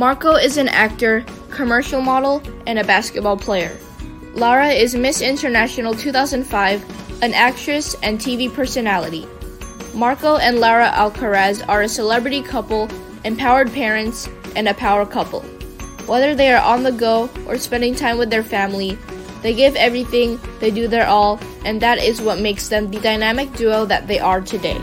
Marco is an actor, commercial model, and a basketball player. Lara is Miss International 2005, an actress and TV personality. Marco and Lara Alcaraz are a celebrity couple, empowered parents, and a power couple. Whether they are on the go or spending time with their family, they give everything, they do their all, and that is what makes them the dynamic duo that they are today.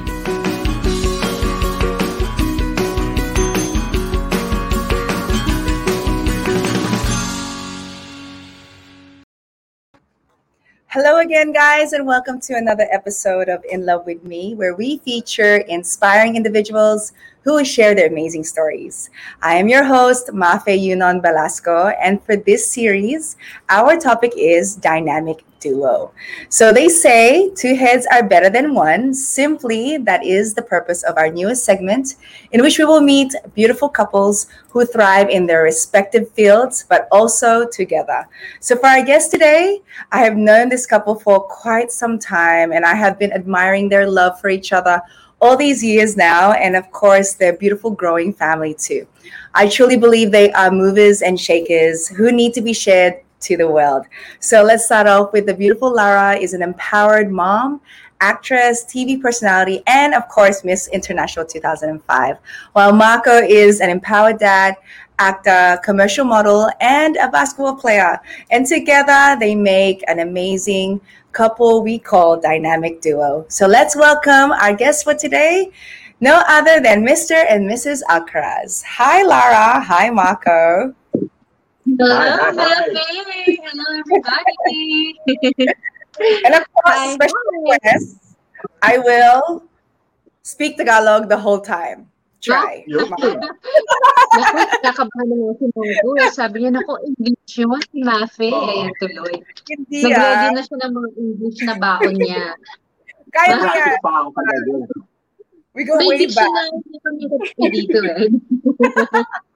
Hello again, guys, and welcome to another episode of In Love with Me, where we feature inspiring individuals who share their amazing stories. I am your host, Mafe Yunon Velasco, and for this series, our topic is dynamic duo. So they say two heads are better than one. Simply, that is the purpose of our newest segment, in which we will meet beautiful couples who thrive in their respective fields, but also together. So for our guest today, I have known this couple for quite some time, and I have been admiring their love for each other all these years now, and of course, their beautiful growing family too. I truly believe they are movers and shakers who need to be shared to the world. So let's start off with the beautiful Lara is an empowered mom, actress, TV personality, and of course, Miss International 2005. While Marco is an empowered dad, actor, commercial model, and a basketball player. And together they make an amazing couple we call Dynamic Duo. So let's welcome our guest for today, no other than Mr. and Mrs. Alcaraz. Hi, Lara. Hi, Marco. Hello, hi, hi. Hello, everybody. and of course, hi, special guest, I will speak Tagalog the whole time. Try. Nakabahan na si Mongo. Sabi niya, nako, English yun, si Mafe. Oh. Ayan, tuloy. Hindi Nag-ready ah. na siya ng mga English na baon niya. Kaya mo yan. We go May way back. May dito eh.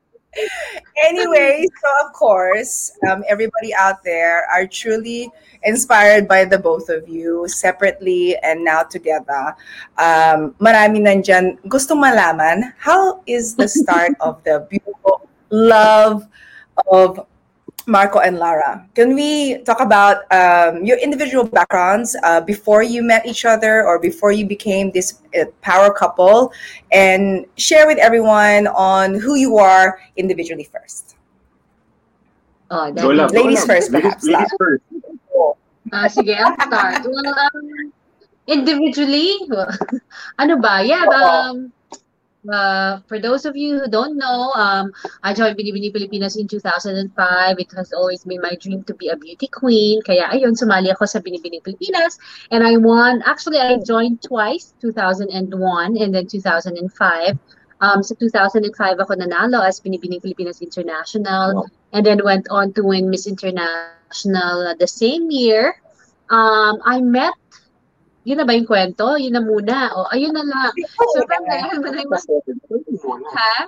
anyway, so of course, um, everybody out there are truly inspired by the both of you separately and now together. Um, marami nandyan gusto malaman, how is the start of the beautiful love of Marco and Lara. Can we talk about um, your individual backgrounds uh, before you met each other or before you became this uh, power couple and share with everyone on who you are individually first? Oh, ladies first, perhaps. Ladies, ladies first. Uh, sige, I'll start. Well, um, individually, ano ba? Yeah, um, uh, for those of you who don't know, um, I joined Binibini Pilipinas in 2005. It has always been my dream to be a beauty queen. Kaya ayun, sumali ako sa Binibini Pilipinas. And I won, actually I joined twice, 2001 and then 2005. Um, so 2005 ako nanalo as Binibini Pilipinas International wow. and then went on to win Miss International the same year. Um, I met yun na ba yung kwento? Yun na muna. O, ayun na lang. So, I, when I was, ha?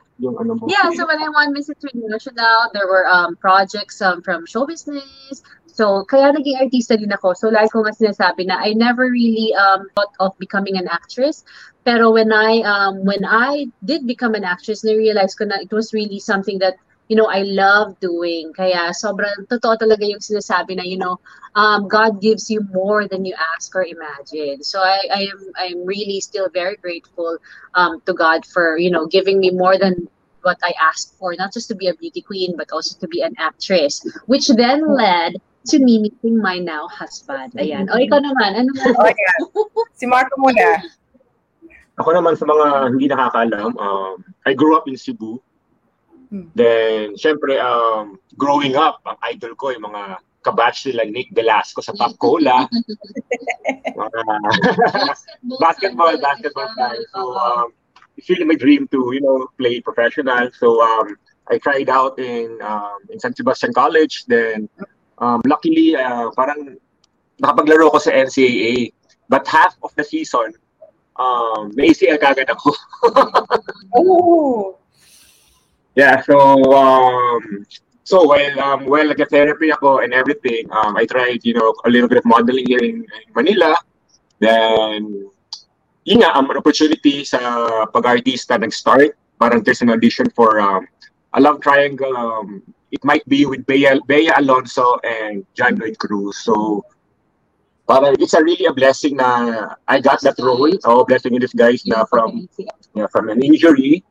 Yeah, so when I won Miss International, there were um, projects um, from show business. So, kaya naging artista din ako. So, like ko nga sinasabi na I never really um, thought of becoming an actress. Pero when I um, when I did become an actress, na-realize ko na it was really something that you know, I love doing. Kaya sobrang totoo talaga yung sinasabi na, you know, um, God gives you more than you ask or imagine. So I, I am I'm really still very grateful um, to God for, you know, giving me more than what I asked for, not just to be a beauty queen, but also to be an actress, which then led to me meeting my now husband. Ayan. O, ikaw naman. Ano mo? Oh, yeah. Si Marco muna. Ako naman sa mga hindi nakakaalam, um, I grew up in Cebu. Hmm. Then, syempre, um, growing up, ang idol ko, yung mga kabatch nila Nick Velasco sa Pop Cola. mga basketball, basketball guys. So, um, it's really my dream to, you know, play professional. So, um, I tried out in um, in San Sebastian College. Then, um, luckily, uh, parang nakapaglaro ko sa NCAA. But half of the season, um, may ACL kagad ako. oh! Yeah, so um, so while um, while nag-therapy ako and everything, um, I tried, you know, a little bit of modeling here in, in Manila. Then, yun nga, um, an opportunity sa pag-artista nag-start. Parang there's an audition for um, a love triangle. Um, it might be with Bea, Bea Alonso and John Lloyd Cruz. So, para it's a really a blessing na I got that role. Oh, blessing in disguise na from yeah, from an injury.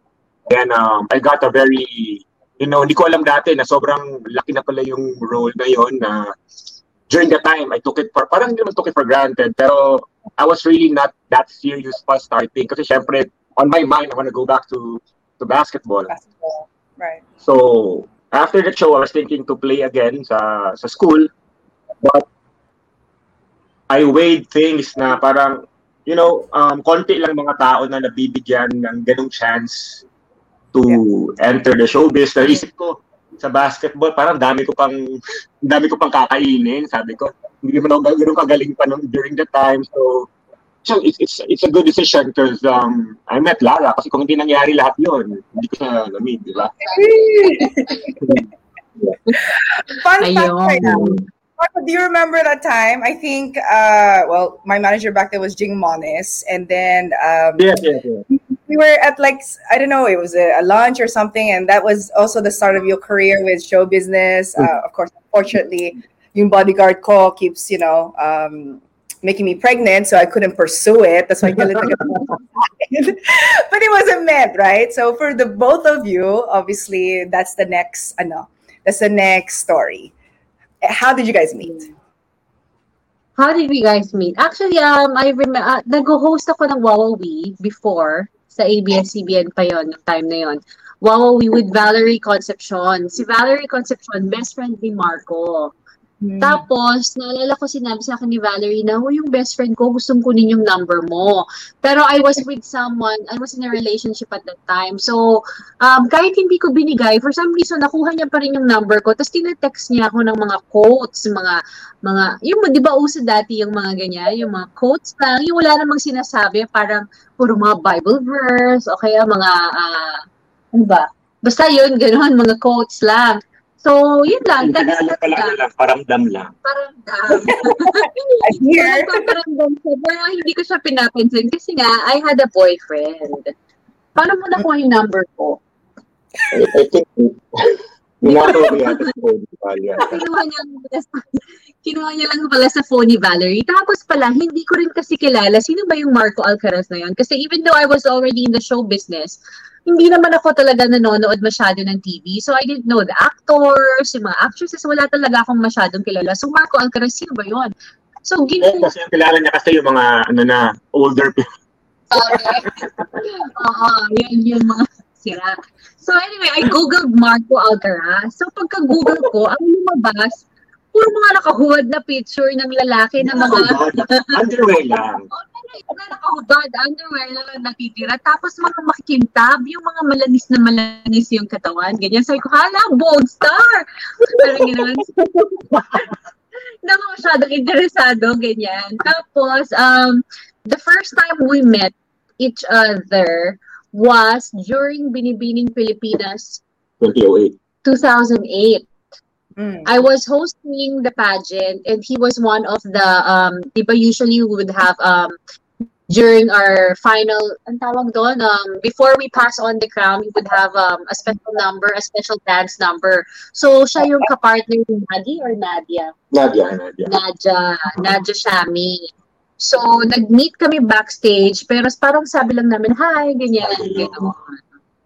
Then um, I got a very, you know, hindi ko alam dati na sobrang laki na pala yung role na yon na during the time I took it for, parang hindi naman took it for granted, pero I was really not that serious pa starting kasi syempre on my mind I want to go back to to basketball. Basketball. Right. So, after the show, I was thinking to play again sa sa school. But I weighed things na parang, you know, um, konti lang mga tao na nabibigyan ng ganong chance to yeah. enter the showbiz. Naisip ko, sa basketball, parang dami ko pang dami ko pang kakainin. Sabi ko, hindi mo ako ganun kagaling pa nung, during the time. So, so it's, it's, it's a good decision because um, I met Lara kasi kung hindi nangyari lahat yun, hindi ko siya namid, di ba? Fun fact right now. Do you remember that time? I think, uh, well, my manager back then was Jing Monis, and then um, yeah, yeah, yeah. We were at like I don't know, it was a, a, lunch or something, and that was also the start of your career with show business. Uh, of course, unfortunately, yung bodyguard call keeps, you know, um, making me pregnant, so I couldn't pursue it. That's why but it wasn't meant, right? So for the both of you, obviously, that's the next, I know that's the next story. How did you guys meet? How did we guys meet? Actually, um, I remember, uh, nag-host ako ng Wawawi before sa ABS-CBN pa yon time na yon. Wawawi with Valerie Concepcion. Si Valerie Concepcion, best friend ni Marco. Hmm. Tapos, naalala ko sinabi sa akin ni Valerie na, yung best friend ko, gustong kunin yung number mo. Pero I was with someone, I was in a relationship at that time. So, um, kahit hindi ko binigay, for some reason, nakuha niya pa rin yung number ko. Tapos, tinetext niya ako ng mga quotes, mga, mga, yung, di ba uso dati yung mga ganyan, yung mga quotes lang, yung wala namang sinasabi, parang, puro mga Bible verse, o kaya mga, uh, ano ba? Basta yun, gano'n, mga quotes lang. So, yun lang. Tagalog pala lang, lang, paramdam lang. Paramdam. Here. paramdam siya. Pero hindi ko siya pinapansin kasi nga, I had a boyfriend. Paano mo nakuha yung number ko? I, I think, Minato ko yata sa. Kinuha niya, kinuha niya lang pala sa phone ni Valerie. Tapos pala, hindi ko rin kasi kilala sino ba yung Marco Alcaraz na yun. Kasi even though I was already in the show business, hindi naman ako talaga nanonood masyado ng TV. So, I didn't know the actors, yung mga actresses, wala talaga akong masyadong kilala. So, Marco Alcaraz, sino ba yun? So, ginawa... Oh, kasi yung kilala niya kasi yung mga, ano na, older people. Okay. Oo, yun yung mga sira. So, anyway, I googled Marco Alcaraz. So, pagka-google ko, ang lumabas, puro mga nakahuwad na picture ng lalaki na mga... Underwear lang. na nakahubad, underwear lang natitira. Tapos mga makikintab, yung mga malanis na malanis yung katawan. Ganyan. Sabi ko, hala, bold star! Parang gano'n. na masyadong interesado, ganyan. Tapos, um, the first time we met each other was during Binibining Pilipinas 2008. 2008. Mm. I was hosting the pageant and he was one of the um diba usually we would have um during our final ang tawag doon um before we pass on the crown we would have um a special number a special dance number so siya yung kapartner ni Nadi or Nadia Nadia Nadia Nadia Nadia Shami so nag-meet kami backstage pero parang sabi lang namin hi ganyan ganyan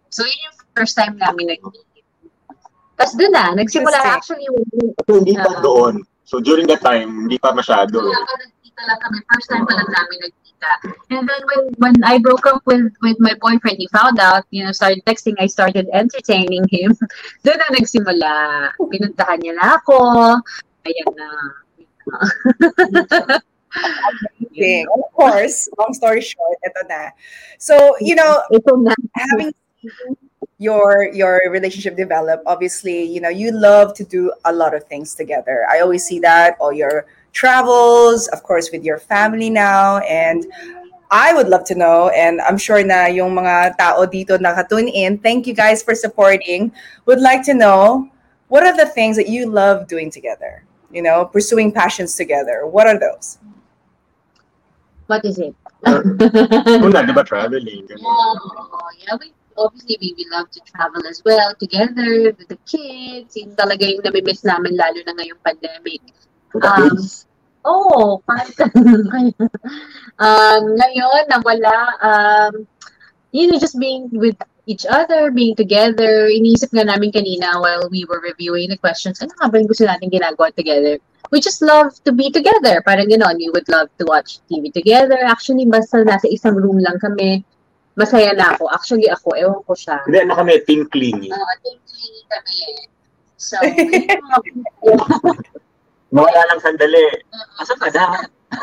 so yun yung first time namin nag-meet tapos doon na, nagsimula actually. So, hindi pa uh, doon. So during that time, hindi pa masyado. Wala pa nagkita lang kami. First time pa lang namin nagkita. And then when when I broke up with with my boyfriend, he found out, you know, started texting, I started entertaining him. doon na nagsimula. Pinuntahan niya na ako. Ayan na. Amazing. Of course, long story short, ito na. So, you know, having your your relationship develop obviously you know you love to do a lot of things together i always see that all your travels of course with your family now and I would love to know, and I'm sure na yung mga tao dito nakatune in, thank you guys for supporting. Would like to know, what are the things that you love doing together? You know, pursuing passions together. What are those? What is it? Una, di ba traveling? Oh, yeah, we obviously, we, we love to travel as well together with the kids. Yung talaga yung namimiss namin lalo na ngayong pandemic. Um, oh, um, ngayon, nawala, um, you know, just being with each other, being together. Iniisip nga namin kanina while we were reviewing the questions, ano nga ba yung gusto natin ginagawa together? We just love to be together. Parang gano'n, we would love to watch TV together. Actually, basta nasa isang room lang kami, masaya na ako. Actually, ako, ewan ko siya. Hindi, ano kami, team clingy. Oo, uh, team clingy kami. So, Mawala lang sandali. Asan ka na?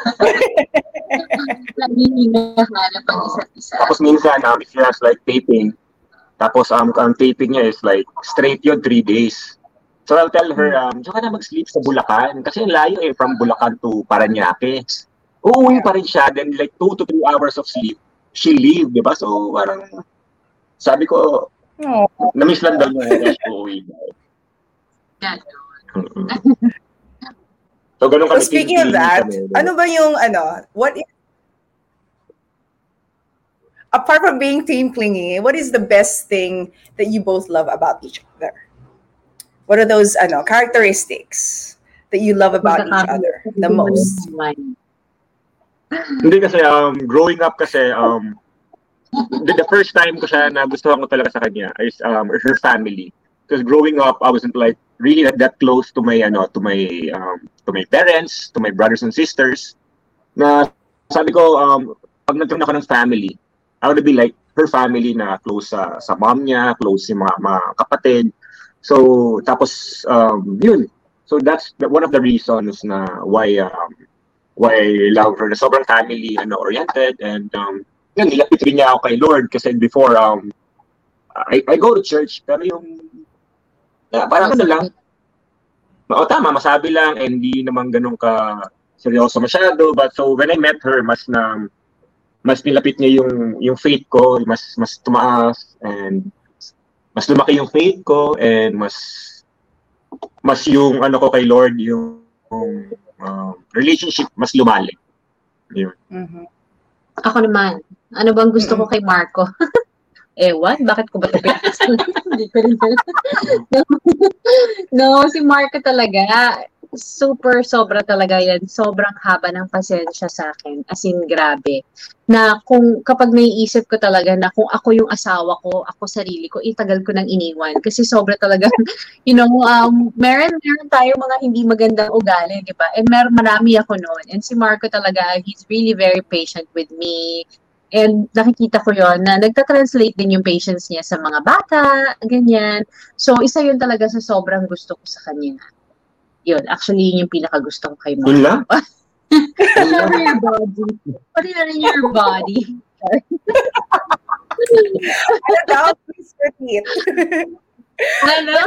Lagi hinahanap ang isa't isa. Tapos minsan, um, if he has like taping, tapos um, ang taping niya is like straight yun, three days. So I'll tell her, um, diyan ka na mag-sleep sa Bulacan. Kasi yung layo eh, from Bulacan to Paranaque. Uuwi pa rin siya, then like two to three hours of sleep, she leave, di ba? So parang, sabi ko, oh. na-miss lang daw niya, rush uuwi. so ganun kami. So speaking of that, kami, ano ba yung, ano, what is, apart from being team clingy, what is the best thing that you both love about each other? What are those ano, characteristics that you love about each other the most? Hindi kasi um growing up kasi um the, the first time ko siya na gustuhan ko talaga sa kanya is um her family. Because growing up I wasn't like really that, that close to my ano to my um to my parents, to my brothers and sisters. Na sabi ko um pag nagkaroon ako ng family, I would be like her family na close sa sa mom niya, close si mga, mga kapatid. So, tapos, um, yun. So, that's one of the reasons na why, um, why I love her. Na sobrang family, ano, oriented. And, um, yun, nilapit rin niya ako kay Lord kasi before, um, I, I go to church, pero yung, uh, parang ano lang, o tama, masabi lang, and hindi naman ganun ka seryoso masyado. But so, when I met her, mas na, mas nilapit niya yung, yung faith ko, mas, mas tumaas, and mas lumaki yung faith ko and mas mas yung ano ko kay Lord yung uh, relationship mas lumalim. Yun. Mm-hmm. Ako naman, ano bang gusto ko kay Marco? Ewan, bakit ko ba ito Hindi ko rin no, si Marco talaga, super sobra talaga yan. Sobrang haba ng pasensya sa akin. As in, grabe. Na kung kapag naiisip ko talaga na kung ako yung asawa ko, ako sarili ko, itagal ko nang iniwan. Kasi sobra talaga, you know, um, meron, meron tayo mga hindi magandang ugali, di ba? And meron marami ako noon. And si Marco talaga, he's really very patient with me. And nakikita ko yon na nagta-translate din yung patience niya sa mga bata, ganyan. So, isa yun talaga sa sobrang gusto ko sa kanya yun, actually, yun yung pinaka-gusto ko kay Mom. Yun lang? Rin your body. Pati na rin your body. ano daw? Please repeat. ano?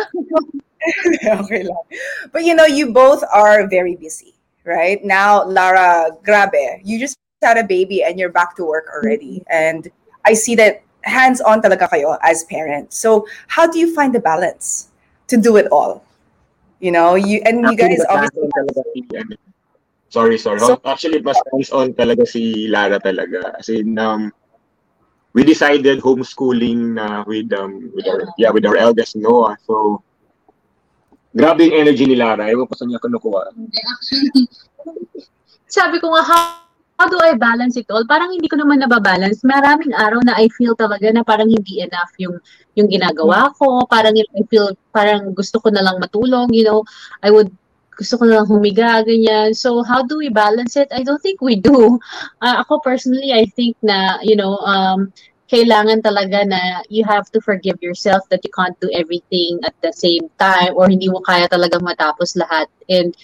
okay lang. But you know, you both are very busy, right? Now, Lara, grabe, you just had a baby and you're back to work already. And I see that hands-on talaga kayo as parents. So how do you find the balance to do it all? You know, you and you guys obviously Sorry, sorry. So, Actually, mas hands-on talaga si Lara talaga. As in, um, we decided homeschooling na with, um, with our, yeah, with our eldest Noah. So, grabe yung energy ni Lara. Ewan ko saan niya kinukuha. Actually, sabi ko nga, how do I balance it all? Parang hindi ko naman nababalance. Maraming araw na I feel talaga na parang hindi enough yung yung ginagawa ko. Parang I feel parang gusto ko na lang matulong, you know. I would gusto ko na lang humiga, ganyan. So, how do we balance it? I don't think we do. Uh, ako personally, I think na, you know, um, kailangan talaga na you have to forgive yourself that you can't do everything at the same time or hindi mo kaya talagang matapos lahat. And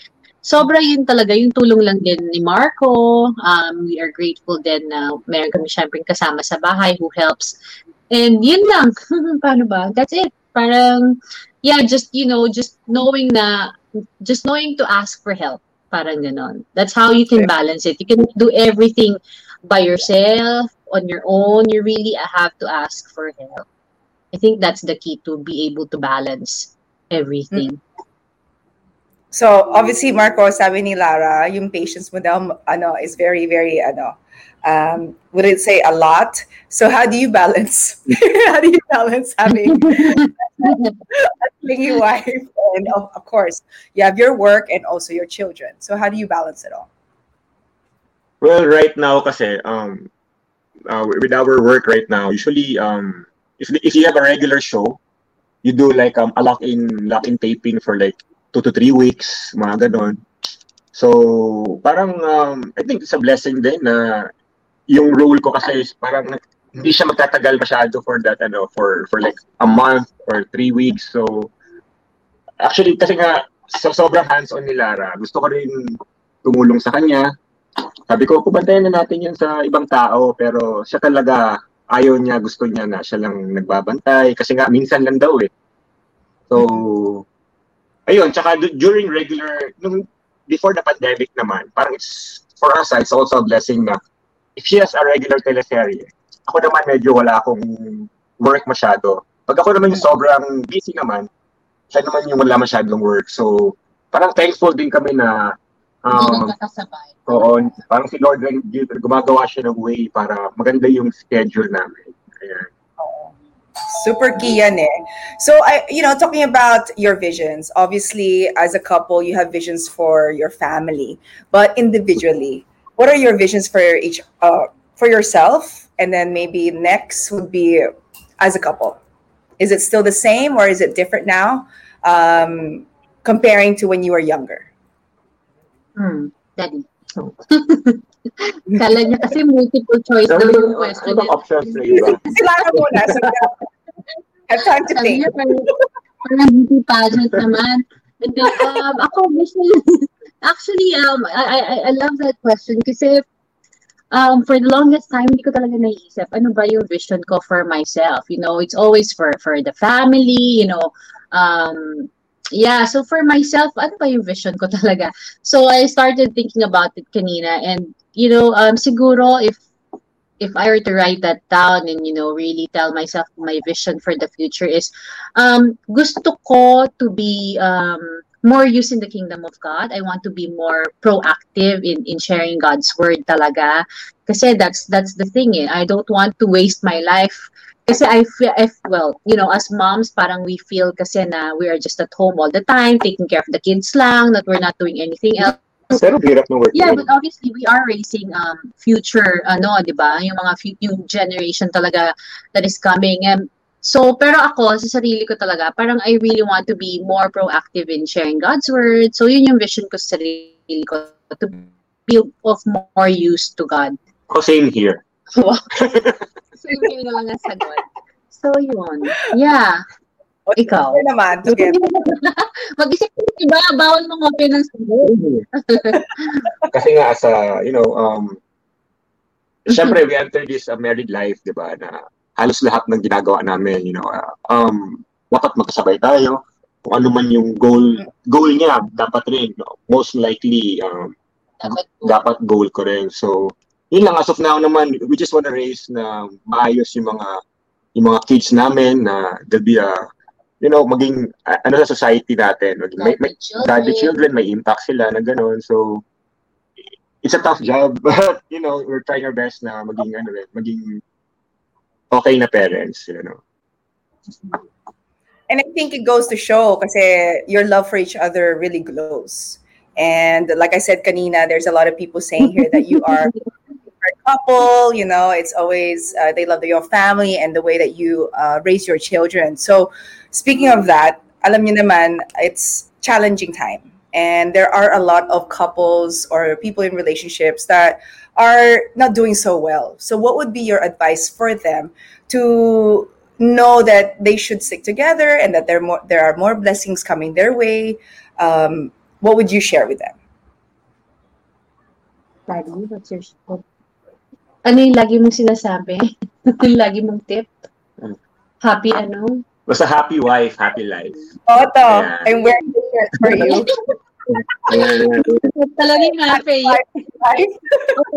sobra yun talaga, yung tulong lang din ni Marco. Um, we are grateful din na meron kami syempre kasama sa bahay who helps. And yun lang. Paano ba? That's it. Parang, yeah, just, you know, just knowing na, just knowing to ask for help. Parang ganon. That's how you can balance it. You can do everything by yourself, on your own. You really have to ask for help. I think that's the key to be able to balance everything. Mm-hmm. So, obviously, Marco, sabi ni Lara, yung patience mo daw, ano, is very, very, ano, um, would it say a lot? So how do you balance? how do you balance having a clingy wife and of, of course you have your work and also your children. So how do you balance it all? Well, right now kasi um uh, with our work right now, usually um if if you have a regular show, you do like um a lock-in lock-in taping for like two to three weeks, mga ganon. So, parang um, I think it's a blessing din na yung role ko kasi is parang hindi siya magtatagal masyado for that ano for for like a month or three weeks. So actually kasi nga so, sobrang hands-on ni Lara gusto ko rin tumulong sa kanya. Sabi ko kubantayan na natin yun sa ibang tao pero siya talaga ayaw niya gusto niya na siya lang nagbabantay kasi nga minsan lang daw eh. So ayun tsaka during regular nung before the pandemic naman parang it's for us it's also a blessing na if she has a regular teleserye, ako naman medyo wala akong work masyado. Pag ako naman yung sobrang busy naman, siya naman yung wala masyadong work. So, parang thankful din kami na um, Oo, parang si Lord rin gumagawa siya ng way para maganda yung schedule namin. Ayan. Super key yan eh. So, I, you know, talking about your visions, obviously, as a couple, you have visions for your family, but individually, what are your visions for each uh, for yourself and then maybe next would be as a couple is it still the same or is it different now um, comparing to when you were younger hmm daddy Kala niya kasi multiple choice daw yung question. Ano options na iba? Sila na muna. So, have time to think. Parang, parang beauty pageant naman. And, um, ako, Actually, um, I, I, I love that question kasi um, for the longest time, hindi ko talaga naisip ano ba yung vision ko for myself. You know, it's always for for the family, you know. Um, yeah, so for myself, ano ba yung vision ko talaga? So I started thinking about it kanina and you know, um, siguro if if I were to write that down and you know really tell myself my vision for the future is um gusto ko to be um more use in the kingdom of God. I want to be more proactive in in sharing God's word talaga. Kasi that's that's the thing eh. I don't want to waste my life kasi I feel, if, well, you know, as moms, parang we feel kasi na we are just at home all the time, taking care of the kids lang, that we're not doing anything else. Pero hirap ng work. Yeah, but obviously we are raising um future ano, 'di ba? Yung mga yung generation talaga that is coming and So, pero ako, sa sarili ko talaga, parang I really want to be more proactive in sharing God's word. So, yun yung vision ko sa sarili ko, to be of more use to God. Oh, same here. here na lang ang sagot. So, yun. Yeah. Okay, Ikaw. Ito naman. Mag-isip ko, iba, bawal mong open ng sagot. Kasi nga, as a, you know, um, syempre, we enter this uh, married life, di ba, na halos lahat ng ginagawa namin, you know, uh, um, dapat magkasabay tayo. Kung ano man yung goal, goal niya, dapat rin, no? most likely, um, dapat, dapat goal ko rin. So, yun lang, as of now naman, we just want to raise na maayos yung mga yung mga kids namin na they'll be a you know, maging uh, ano sa society natin, maging, may, may, God the children, may impact sila na gano'n. So, it's a tough job, but, you know, we're trying our best na maging, ano rin, maging okay na parents, you know. And I think it goes to show kasi your love for each other really glows. And like I said kanina, there's a lot of people saying here that you are a couple, you know, it's always, uh, they love your family and the way that you uh, raise your children. So speaking of that, alam niyo naman, it's challenging time. And there are a lot of couples or people in relationships that are not doing so well. So, what would be your advice for them to know that they should stick together and that there more there are more blessings coming their way? Um, what would you share with them? Daddy, what's your Ano yung lagi mong sinasabi? yung lagi mong tip? Happy ano? Basta happy wife, happy life. Otto, yeah. I'm wearing this shirt for you. Talaga yung happy. life.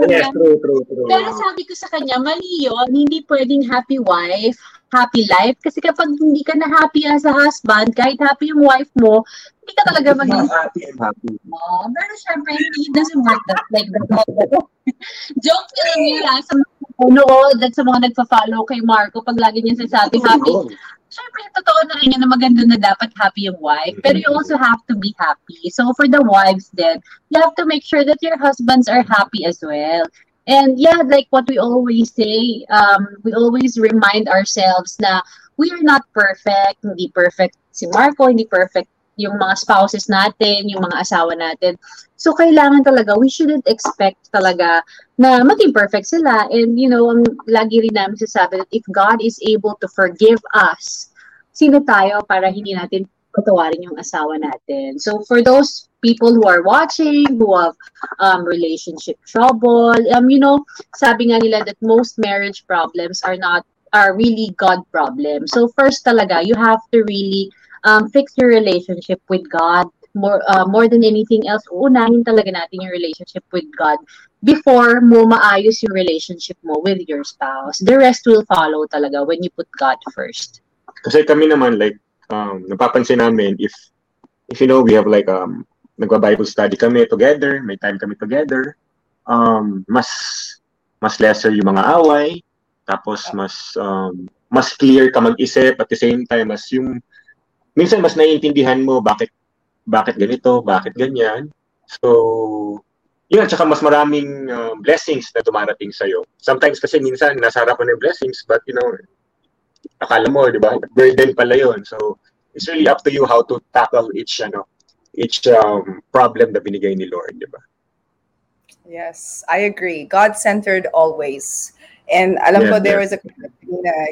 yes, true, true, true. Pero sabi ko sa kanya, mali yun. Hindi pwedeng happy wife, happy life. Kasi kapag hindi ka na happy as a husband, kahit happy yung wife mo, hindi ka talaga maging happy and happy. mo. Pero syempre, it doesn't work that like that. Joke lang yun ah, sa mga nanonood at sa mga nagpa-follow kay Marco pag lagi niya sasabi happy. Syempre, totoo na rin yun na maganda na dapat happy yung wife. Pero you also have to be happy. So for the wives then, you have to make sure that your husbands are happy as well. And yeah, like what we always say, um, we always remind ourselves na we are not perfect. Hindi perfect si Marco, hindi perfect yung mga spouses natin, yung mga asawa natin. So, kailangan talaga, we shouldn't expect talaga na maging perfect sila. And, you know, ang lagi rin namin sasabi that if God is able to forgive us, sino tayo para hindi natin patawarin yung asawa natin. So, for those people who are watching, who have um, relationship trouble, um, you know, sabi nga nila that most marriage problems are not, are really God problems. So, first talaga, you have to really um, fix your relationship with God more uh, more than anything else. Uunahin talaga natin yung relationship with God before mo maayos yung relationship mo with your spouse. The rest will follow talaga when you put God first. Kasi kami naman like um napapansin namin if if you know we have like um nagba-Bible study kami together, may time kami together, um mas mas lesser yung mga away, tapos mas um mas clear ka mag-isip at the same time as yung minsan mas naiintindihan mo bakit bakit ganito, bakit ganyan. So, yun, at saka mas maraming uh, blessings na dumarating sa'yo. Sometimes kasi minsan nasa harapan ng blessings, but you know, akala mo, di ba, burden pala yun. So, it's really up to you how to tackle each, ano, each um, problem na binigay ni Lord, di ba? Yes, I agree. God-centered always. And alam Yes, ko there yes. was a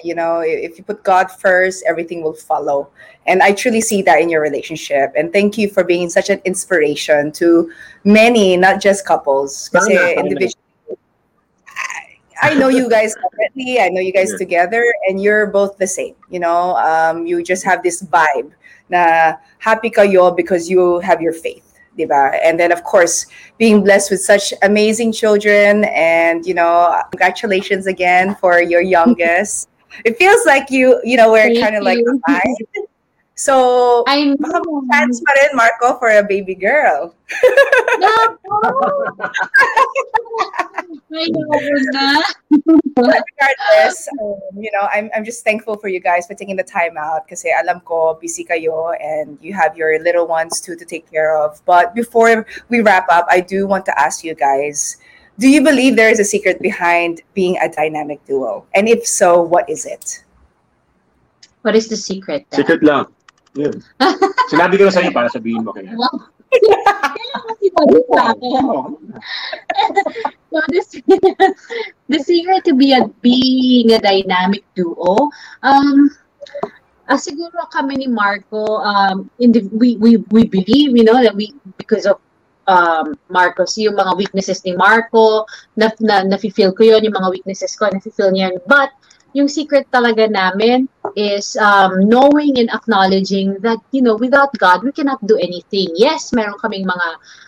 you know, if you put God first, everything will follow. And I truly see that in your relationship. And thank you for being such an inspiration to many, not just couples. Kasi individually, I, I know you guys separately, I know you guys Yeah. together, and you're both the same. You know, um, you just have this vibe na happy kayo because you have your faith. Diba? And then, of course, being blessed with such amazing children, and you know, congratulations again for your youngest. It feels like you, you know, we're Thank kind of like aligned. So, I baka know. chance pa rin, Marco, for a baby girl. I know na. But regardless, um, you know, I'm, I'm just thankful for you guys for taking the time out kasi alam ko busy kayo and you have your little ones too to take care of. But before we wrap up, I do want to ask you guys, do you believe there is a secret behind being a dynamic duo? And if so, what is it? What is the secret? Dad? Secret lang. Yun. Sinabi ko na sa'yo para sabihin mo kaya. Wow. So the, the secret to be a being a dynamic duo, um, ah, siguro kami ni Marco, um, in the, we, we, we believe, you know, that we, because of um, Marcos, yung mga weaknesses ni Marco, na, na, nafe-feel ko yun, yung mga weaknesses ko, nafe-feel niya. But, yung secret talaga namin is um, knowing and acknowledging that, you know, without God, we cannot do anything. Yes, meron kaming mga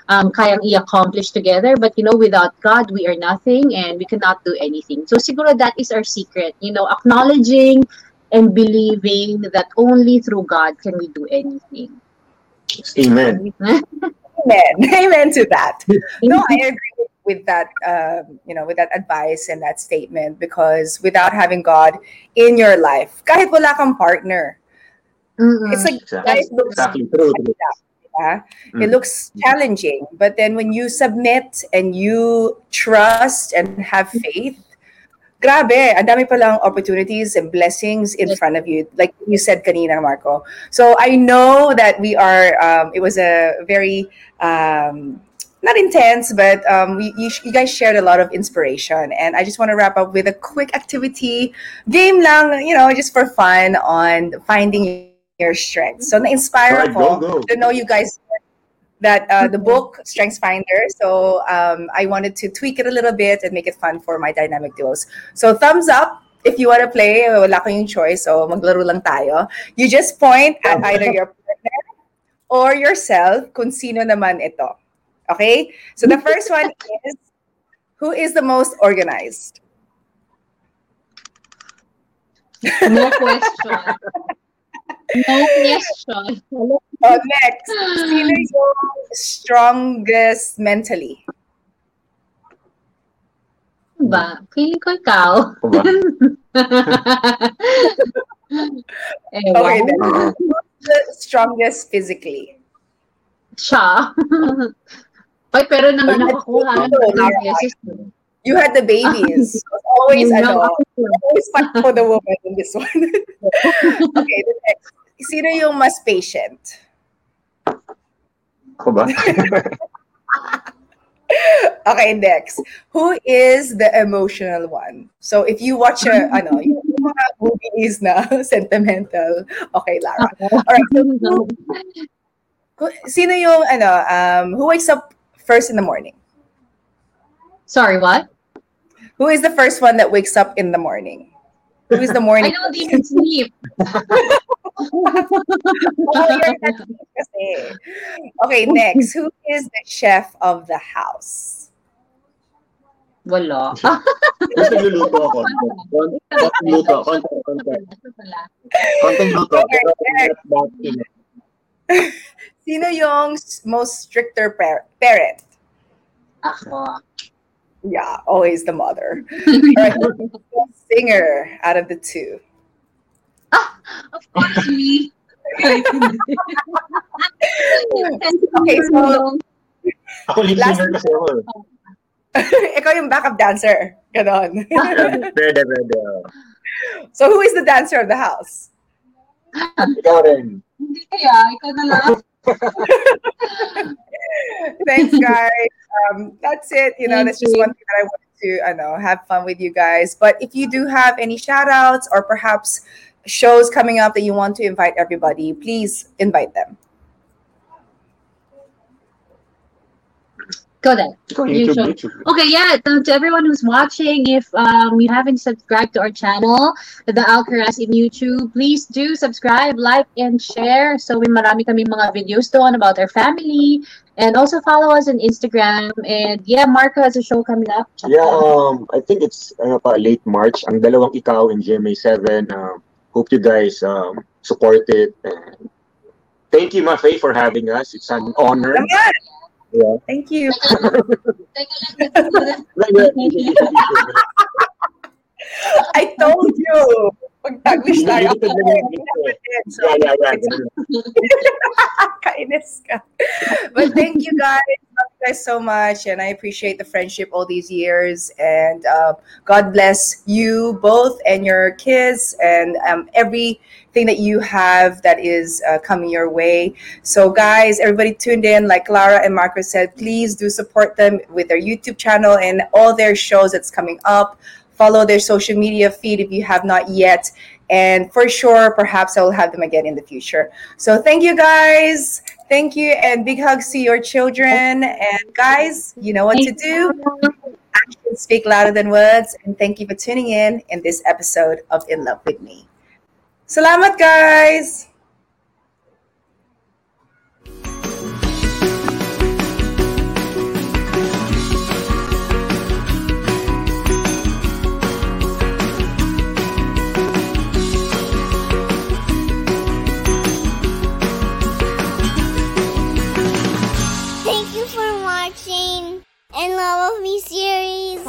um, kayang i-accomplish together, but, you know, without God, we are nothing and we cannot do anything. So, siguro that is our secret, you know, acknowledging and believing that only through God can we do anything. Amen. Amen. Amen to that. no, I agree with, with that. Um, you know, with that advice and that statement because without having God in your life, kahit wala kang partner, Mm-mm. it's like Exactly. life looks Exactly. True. true. yeah, Mm. it looks challenging. But then when you submit and you trust and have faith, grabe, ang dami palang opportunities and blessings in front of you. Like you said kanina, Marco. So I know that we are, um, it was a very, um, not intense, but um, we, you, you guys shared a lot of inspiration. And I just want to wrap up with a quick activity, game lang, you know, just for fun on finding your strengths. So na-inspire Alright, go, go. to know you guys that uh, the book Strengths Finder. So um, I wanted to tweak it a little bit and make it fun for my dynamic duos. So thumbs up if you want to play. Wala ko yung choice. So maglaro lang tayo. You just point at either your partner or yourself kung sino naman ito. Okay? So the first one is Who is the most organized? No question. No question. Oh, next. Sino yung strongest mentally? Ba? Feeling ko ikaw. Ako. Okay, then. Who's the strongest physically? Siya. Ay, pero nanganak ako. ha? Ito, Dalawang beses. You had the babies. Always, Yun ano, lang ako. always fight for the woman in this one. okay, the next. Sino yung mas patient? Ako ba? Okay, next. Who is the emotional one? So if you watch a, ano, yung mga movies na sentimental, okay, Lara. Alright, so who, who- sino yung, ano, um, who wakes up first in the morning? Sorry, what? Who is the first one that wakes up in the morning? Who is the I morning? don't even sleep. Oh, you're not kasi. Okay, next. Who is the chef of the house? Wala. Mas nagluluto ako. Konting luto. Konting, konting. Konting luto. Pero not that in it. Sino yung most stricter par- parent? Ako. Yeah, always the mother. Alright, singer out of the two? Ah, of course, me. Okay, so- Ako lead Last- singer kasi ako. Eh. Ikaw yung backup dancer. Ganon. Pwede, pwede. Oh. so who is the dancer of the house? Ikaw rin. Hindi kaya, ikaw na lang. Thanks, guys. Um, that's it. You know, Thank that's just one thing that I wanted to, I know, have fun with you guys. But if you do have any shout outs or perhaps shows coming up that you want to invite everybody, please invite them. Go then. Ikaw, You YouTube, should. YouTube. Okay, yeah, to, to everyone who's watching, if um, you haven't subscribed to our channel, the Alcaraz in YouTube, please do subscribe, like, and share. So, may marami kaming mga videos doon about our family. And also follow us on Instagram. And yeah, Marco has a show coming up. Check Yeah, um, I think it's ano pa, late March. Ang dalawang ikaw in GMA7. Um, hope you guys um, support it. And thank you, Mafe, for having us. It's an honor. Naman! Yeah. Thank you. I told you. Pag-taglish tayo. So, Yeah, yeah, yeah. Kainis ka. But thank you guys. Love you guys so much. And I appreciate the friendship all these years. And uh, God bless you both and your kids and um, everything that you have that is uh, coming your way. So, guys, everybody tuned in. Like Lara and Marco said, please do support them with their YouTube channel and all their shows that's coming up. Follow their social media feed if you have not yet. And for sure, perhaps I will have them again in the future. So thank you guys. Thank you. And big hugs to your children. And guys, you know what to do. Actions speak louder than words. And thank you for tuning in in this episode of In Love with Me. Salamat, guys. Thank you for watching and love of me series.